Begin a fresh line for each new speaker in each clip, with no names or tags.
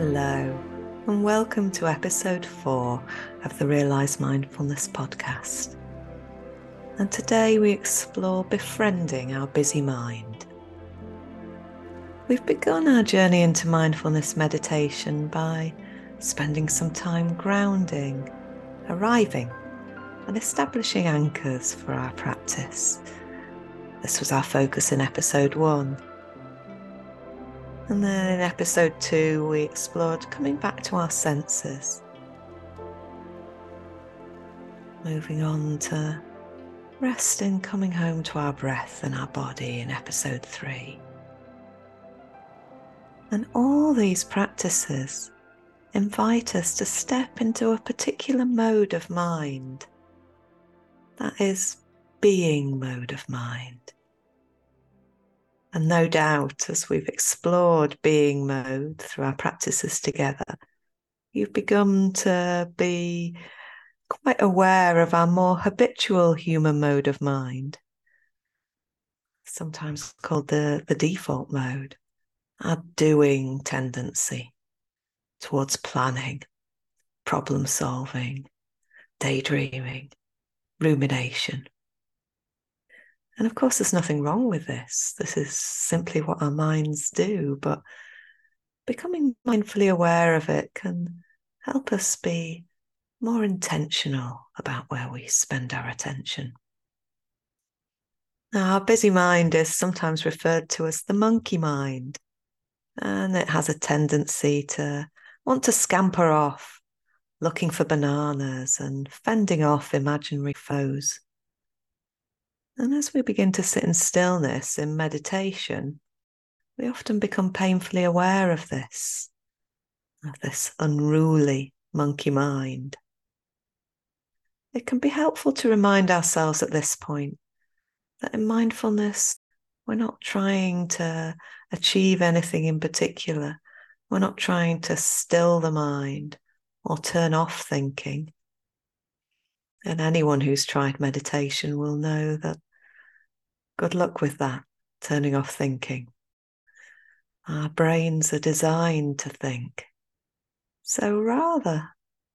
Hello, and welcome to episode four of the Realize Mindfulness podcast. And today we explore befriending our busy mind. We've begun our journey into mindfulness meditation by spending some time grounding, arriving, and establishing anchors for our practice. This was our focus in episode one. And then in episode two, we explored coming back to our senses. Moving on to resting, coming home to our breath and our body in episode three. And all these practices invite us to step into a particular mode of mind. That is, being mode of mind. And no doubt, as we've explored being mode through our practices together, you've begun to be quite aware of our more habitual human mode of mind, sometimes called the, the default mode, our doing tendency towards planning, problem solving, daydreaming, rumination. And of course, there's nothing wrong with this. This is simply what our minds do. But becoming mindfully aware of it can help us be more intentional about where we spend our attention. Now, our busy mind is sometimes referred to as the monkey mind, and it has a tendency to want to scamper off, looking for bananas and fending off imaginary foes. And as we begin to sit in stillness in meditation, we often become painfully aware of this, of this unruly monkey mind. It can be helpful to remind ourselves at this point that in mindfulness, we're not trying to achieve anything in particular. We're not trying to still the mind or turn off thinking. And anyone who's tried meditation will know that Good luck with that, turning off thinking. Our brains are designed to think. So, rather,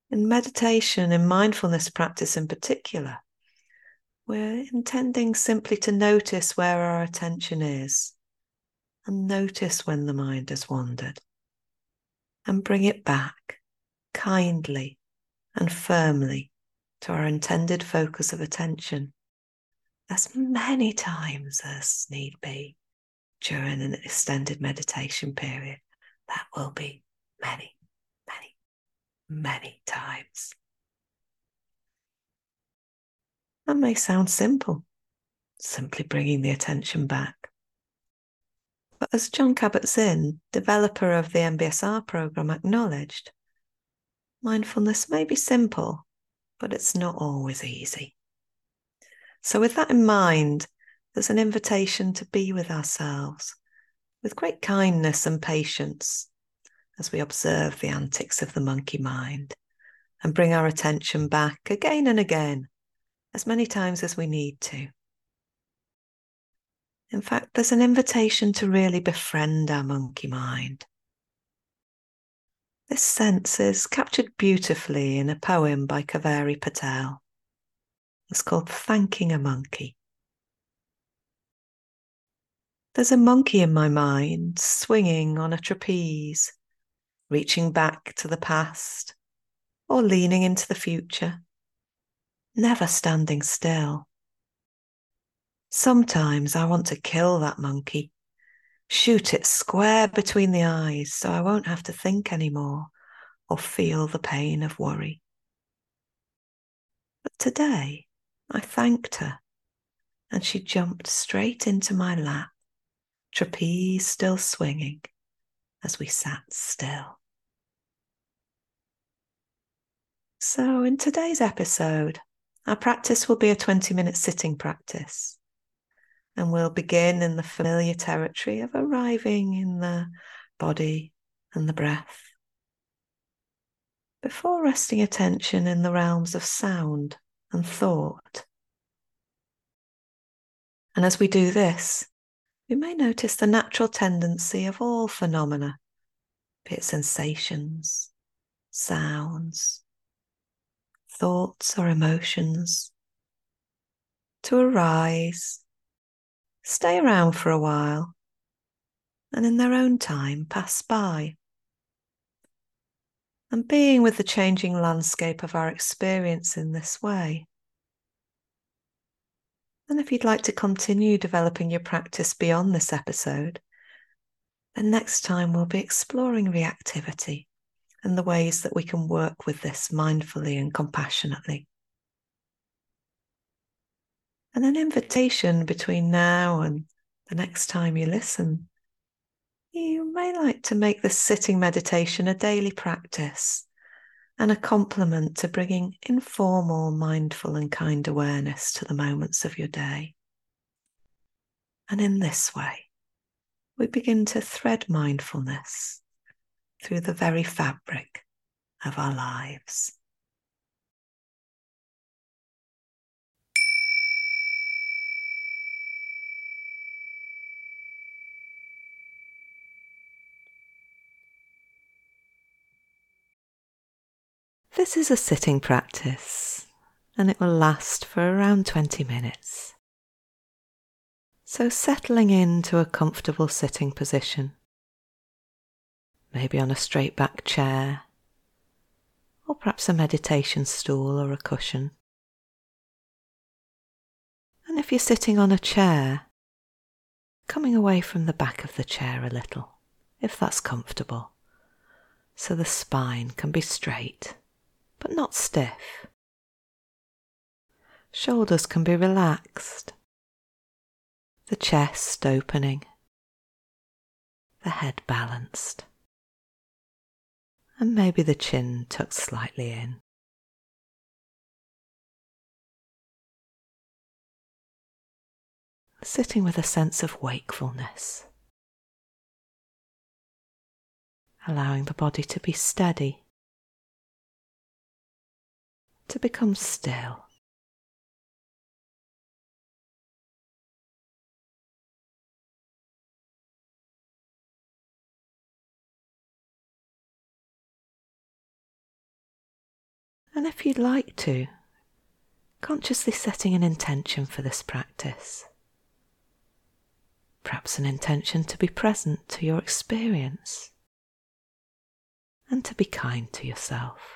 in meditation, in mindfulness practice in particular, we're intending simply to notice where our attention is and notice when the mind has wandered and bring it back kindly and firmly to our intended focus of attention as many times as need be during an extended meditation period. That will be many, many, many times. That may sound simple, simply bringing the attention back. But as Jon Kabat-Zinn, developer of the MBSR program, acknowledged, mindfulness may be simple, but it's not always easy. So, with that in mind, there's an invitation to be with ourselves with great kindness and patience as we observe the antics of the monkey mind and bring our attention back again and again, as many times as we need to. In fact, there's an invitation to really befriend our monkey mind. This sense is captured beautifully in a poem by Kaveri Patel. It's called Thanking a Monkey. There's a monkey in my mind swinging on a trapeze, reaching back to the past or leaning into the future, never standing still. Sometimes I want to kill that monkey, shoot it square between the eyes so I won't have to think anymore or feel the pain of worry. But today, I thanked her, and she jumped straight into my lap, trapeze still swinging as we sat still. So, in today's episode, our practice will be a 20 minute sitting practice. And we'll begin in the familiar territory of arriving in the body and the breath. Before resting attention in the realms of sound and thought. And as we do this, we may notice the natural tendency of all phenomena be it sensations, sounds, thoughts, or emotions, to arise, stay around for a while, and in their own time pass by. And being with the changing landscape of our experience in this way. And if you'd like to continue developing your practice beyond this episode, then next time we'll be exploring reactivity and the ways that we can work with this mindfully and compassionately. And an invitation between now and the next time you listen. You may like to make this sitting meditation a daily practice and a complement to bringing informal, mindful, and kind awareness to the moments of your day. And in this way, we begin to thread mindfulness through the very fabric of our lives. This is a sitting practice and it will last for around 20 minutes. So, settling into a comfortable sitting position, maybe on a straight back chair, or perhaps a meditation stool or a cushion. And if you're sitting on a chair, coming away from the back of the chair a little, if that's comfortable, so the spine can be straight but not stiff. Shoulders can be relaxed, the chest opening, the head balanced, and maybe the chin tucked slightly in. Sitting with a sense of wakefulness, allowing the body to be steady to become still. And if you'd like to, consciously setting an intention for this practice. Perhaps an intention to be present to your experience and to be kind to yourself.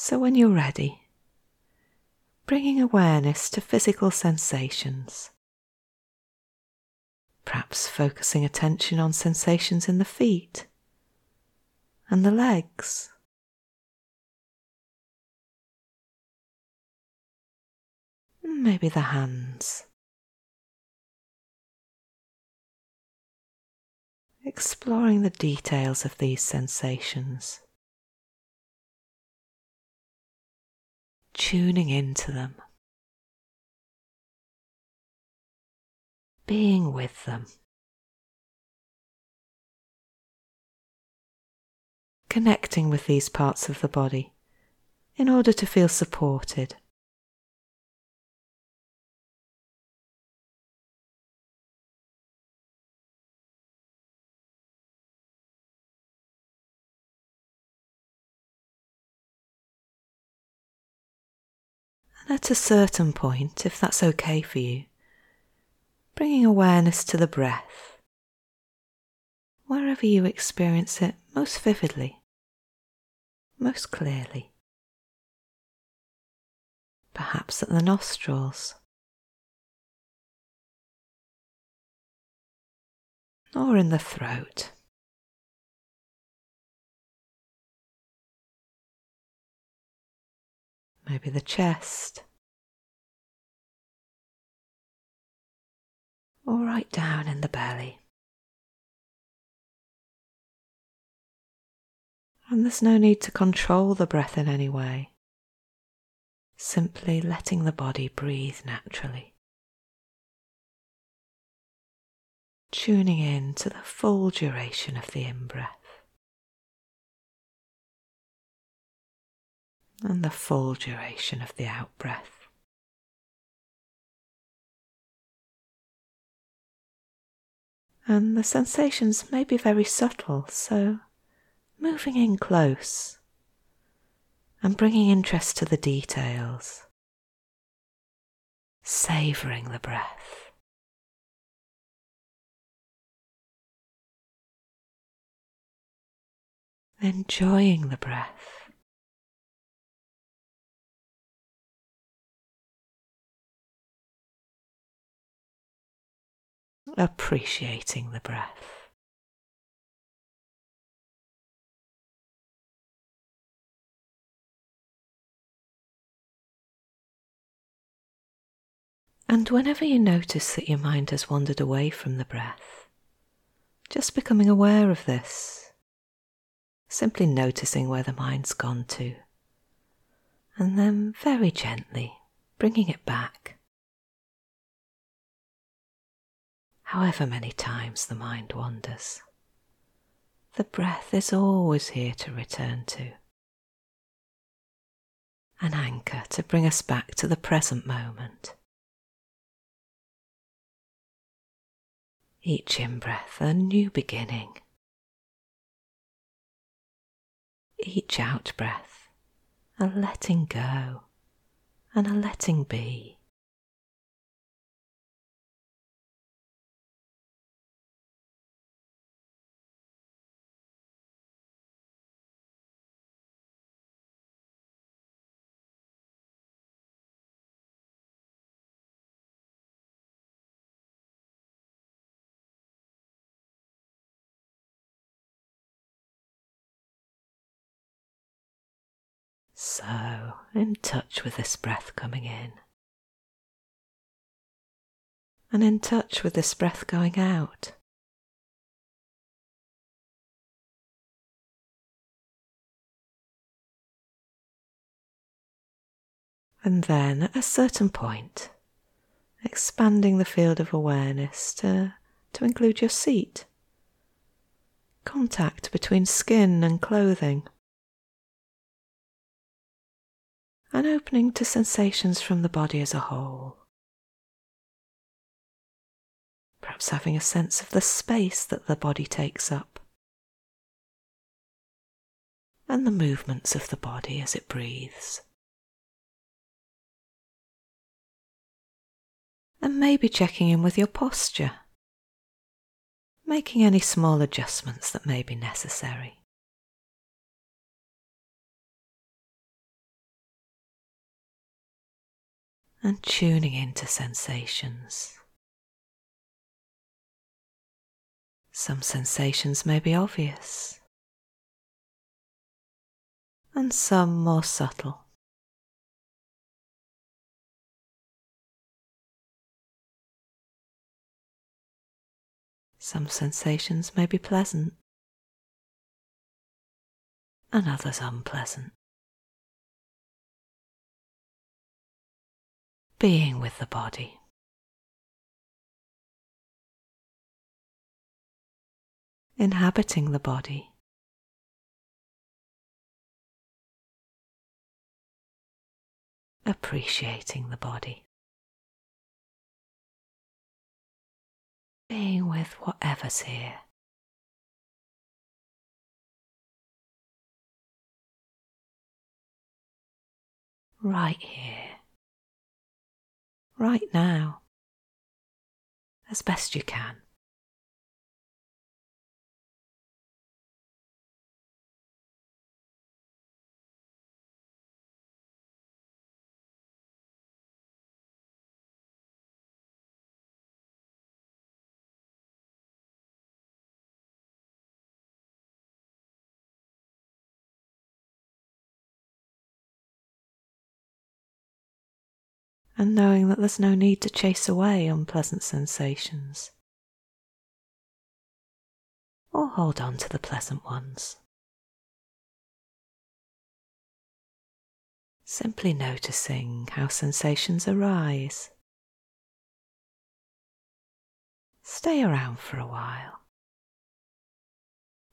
So, when you're ready, bringing awareness to physical sensations, perhaps focusing attention on sensations in the feet and the legs. Maybe the hands. Exploring the details of these sensations. Tuning into them, being with them, connecting with these parts of the body in order to feel supported. At a certain point, if that's okay for you, bringing awareness to the breath, wherever you experience it most vividly, most clearly. Perhaps at the nostrils, or in the throat. Maybe the chest, or right down in the belly. And there's no need to control the breath in any way, simply letting the body breathe naturally. Tuning in to the full duration of the in breath. And the full duration of the out breath. And the sensations may be very subtle, so moving in close and bringing interest to the details, savouring the breath. Enjoying the breath. Appreciating the breath. And whenever you notice that your mind has wandered away from the breath, just becoming aware of this, simply noticing where the mind's gone to, and then very gently bringing it back. However many times the mind wanders, the breath is always here to return to. An anchor to bring us back to the present moment. each in breath a new beginning. Each out breath a letting go and a letting be. So, in touch with this breath coming in, and in touch with this breath going out. And then at a certain point, expanding the field of awareness to, to include your seat, contact between skin and clothing. And opening to sensations from the body as a whole. Perhaps having a sense of the space that the body takes up and the movements of the body as it breathes. And maybe checking in with your posture, making any small adjustments that may be necessary. And tuning into sensations. Some sensations may be obvious, and some more subtle. Some sensations may be pleasant, and others unpleasant. Being with the body. Inhabiting the body. Appreciating the body. Being with whatever's here. Right here right now as best you can. And knowing that there's no need to chase away unpleasant sensations or hold on to the pleasant ones. Simply noticing how sensations arise. Stay around for a while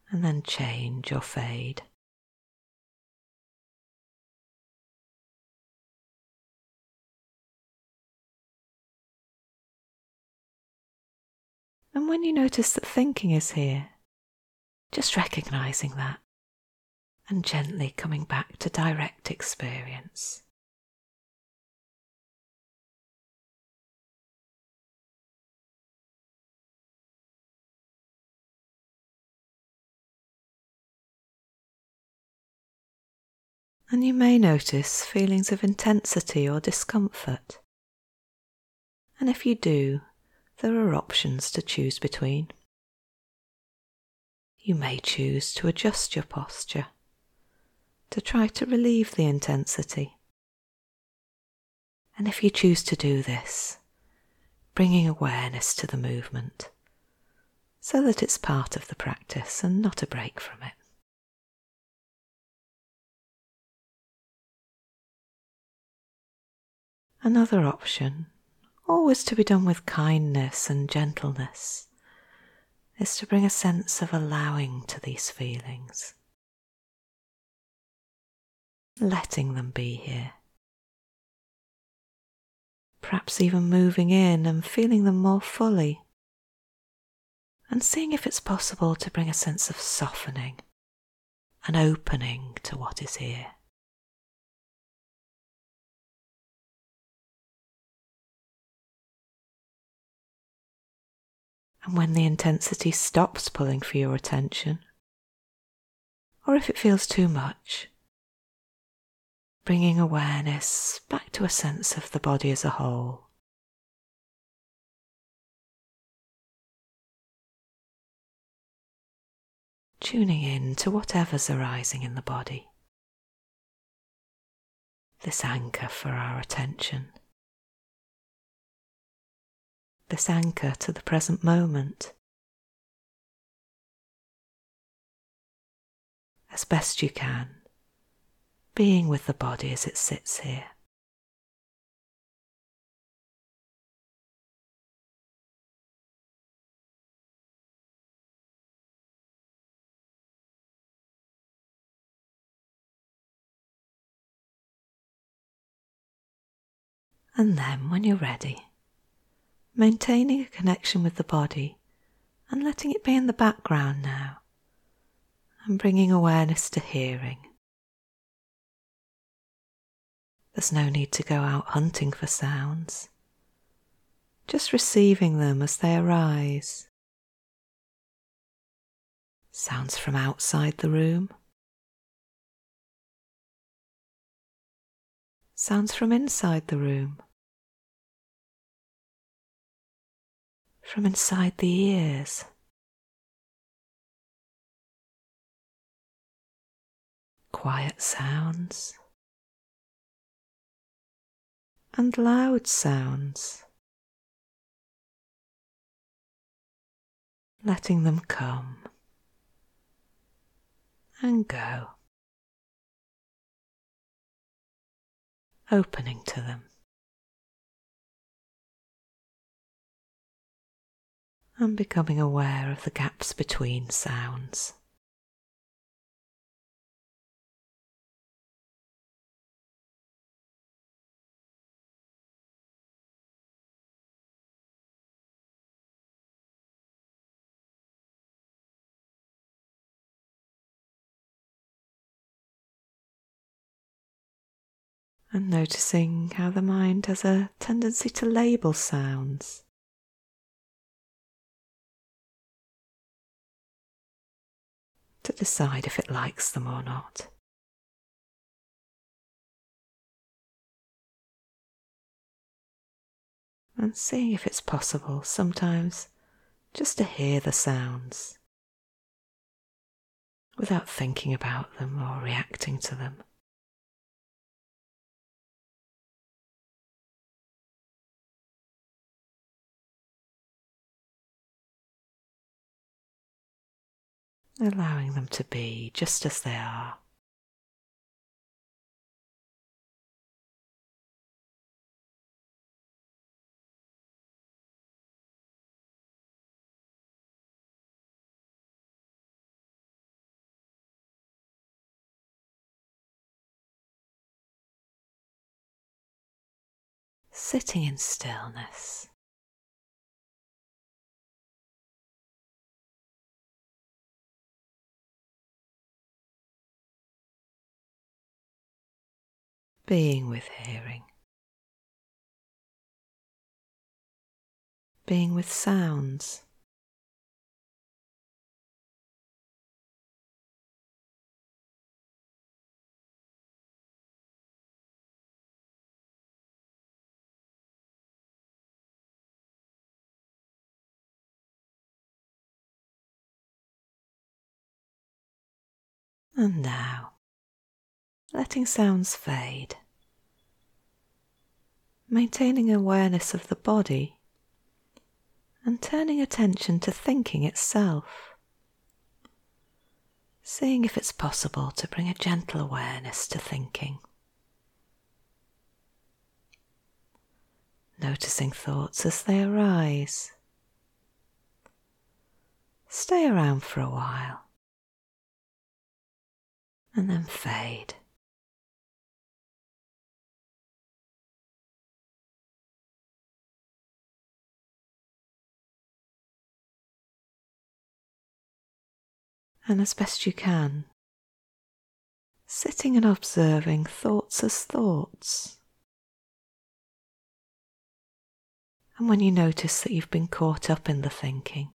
and then change or fade. And when you notice that thinking is here, just recognizing that and gently coming back to direct experience. And you may notice feelings of intensity or discomfort. And if you do, there are options to choose between. You may choose to adjust your posture to try to relieve the intensity. And if you choose to do this, bringing awareness to the movement so that it's part of the practice and not a break from it. Another option, always to be done with kindness and gentleness, is to bring a sense of allowing to these feelings, letting them be here. Perhaps even moving in and feeling them more fully, and seeing if it's possible to bring a sense of softening and opening to what is here. And when the intensity stops pulling for your attention, or if it feels too much, bringing awareness back to a sense of the body as a whole. Tuning in to whatever's arising in the body. This anchor for our attention this anchor to the present moment. As best you can, being with the body as it sits here. And then, when you're ready, maintaining a connection with the body and letting it be in the background now, and bringing awareness to hearing. There's no need to go out hunting for sounds, just receiving them as they arise. Sounds from outside the room, sounds from inside the room. From inside the ears. Quiet sounds and loud sounds, letting them come and go, opening to them. And becoming aware of the gaps between sounds. and noticing how the mind has a tendency to label sounds. To decide if it likes them or not. And seeing if it's possible sometimes just to hear the sounds without thinking about them or reacting to them. Allowing them to be just as they are. Sitting in stillness. Being with hearing, being with sounds. And now, letting sounds fade, maintaining awareness of the body and turning attention to thinking itself. Seeing if it's possible to bring a gentle awareness to thinking. Noticing thoughts as they arise. Stay around for a while and then fade. And as best you can, sitting and observing thoughts as thoughts. And when you notice that you've been caught up in the thinking,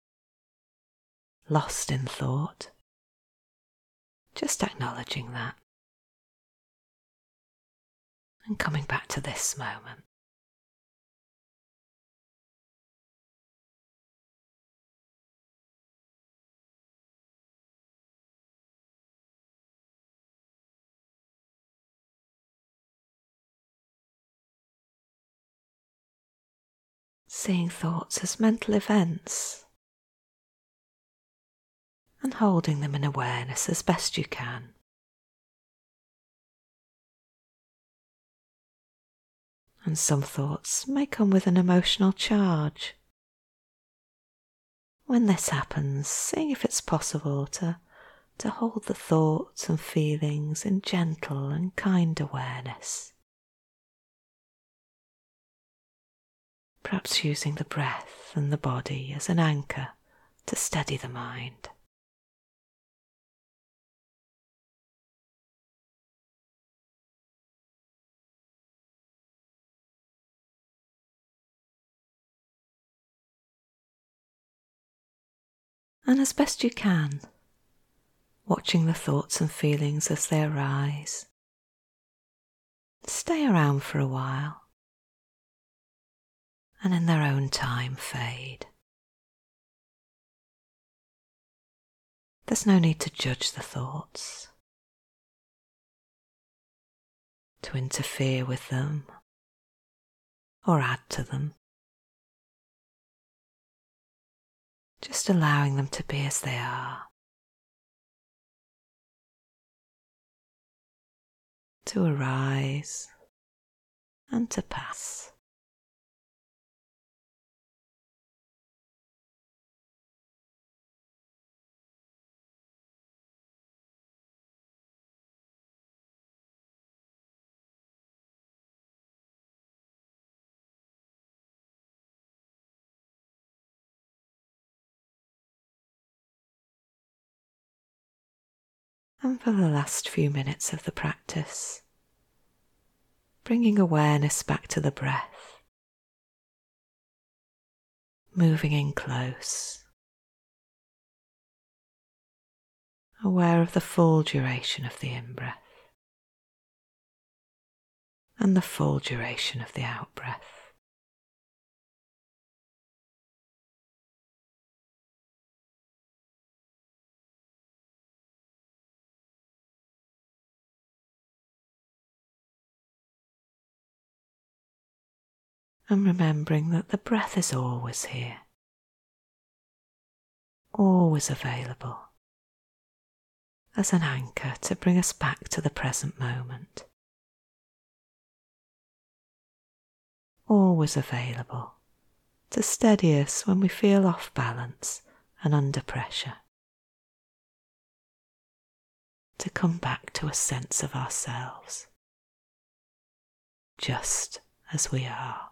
lost in thought, just acknowledging that and coming back to this moment. Seeing thoughts as mental events and holding them in awareness as best you can. And some thoughts may come with an emotional charge. When this happens, seeing if it's possible to, to hold the thoughts and feelings in gentle and kind awareness. Perhaps using the breath and the body as an anchor to steady the mind. and as best you can, watching the thoughts and feelings as they arise. Stay around for a while and in their own time fade. There's no need to judge the thoughts, to interfere with them or add to them. just allowing them to be as they are. To arise and to pass. And for the last few minutes of the practice, bringing awareness back to the breath, moving in close, aware of the full duration of the in breath and the full duration of the out breath. And remembering that the breath is always here, always available as an anchor to bring us back to the present moment. Always available to steady us when we feel off balance and under pressure. To come back to a sense of ourselves, just as we are.